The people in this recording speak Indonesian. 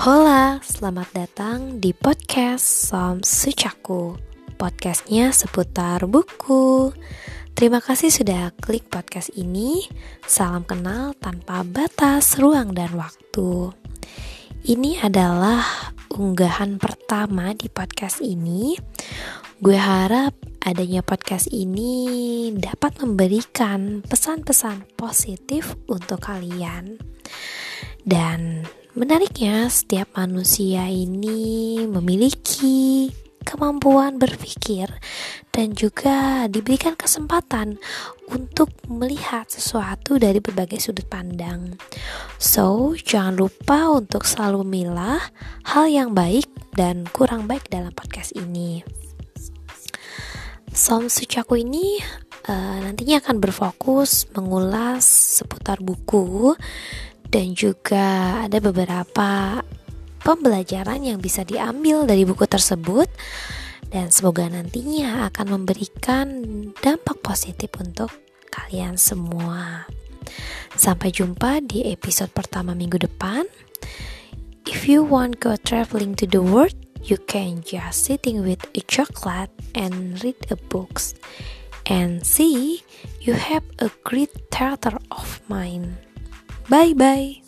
Hola, selamat datang di podcast Som Sucaku Podcastnya seputar buku. Terima kasih sudah klik podcast ini. Salam kenal tanpa batas ruang dan waktu. Ini adalah unggahan pertama di podcast ini. Gue harap adanya podcast ini dapat memberikan pesan-pesan positif untuk kalian. Dan menariknya, setiap manusia ini memiliki kemampuan berpikir dan juga diberikan kesempatan untuk melihat sesuatu dari berbagai sudut pandang. So, jangan lupa untuk selalu memilah hal yang baik dan kurang baik dalam podcast ini. Som Sucaku ini uh, nantinya akan berfokus mengulas seputar buku dan juga ada beberapa pembelajaran yang bisa diambil dari buku tersebut dan semoga nantinya akan memberikan dampak positif untuk kalian semua. Sampai jumpa di episode pertama minggu depan. If you want go traveling to the world, you can just sitting with a chocolate and read a books and see you have a great theater of mind bye bye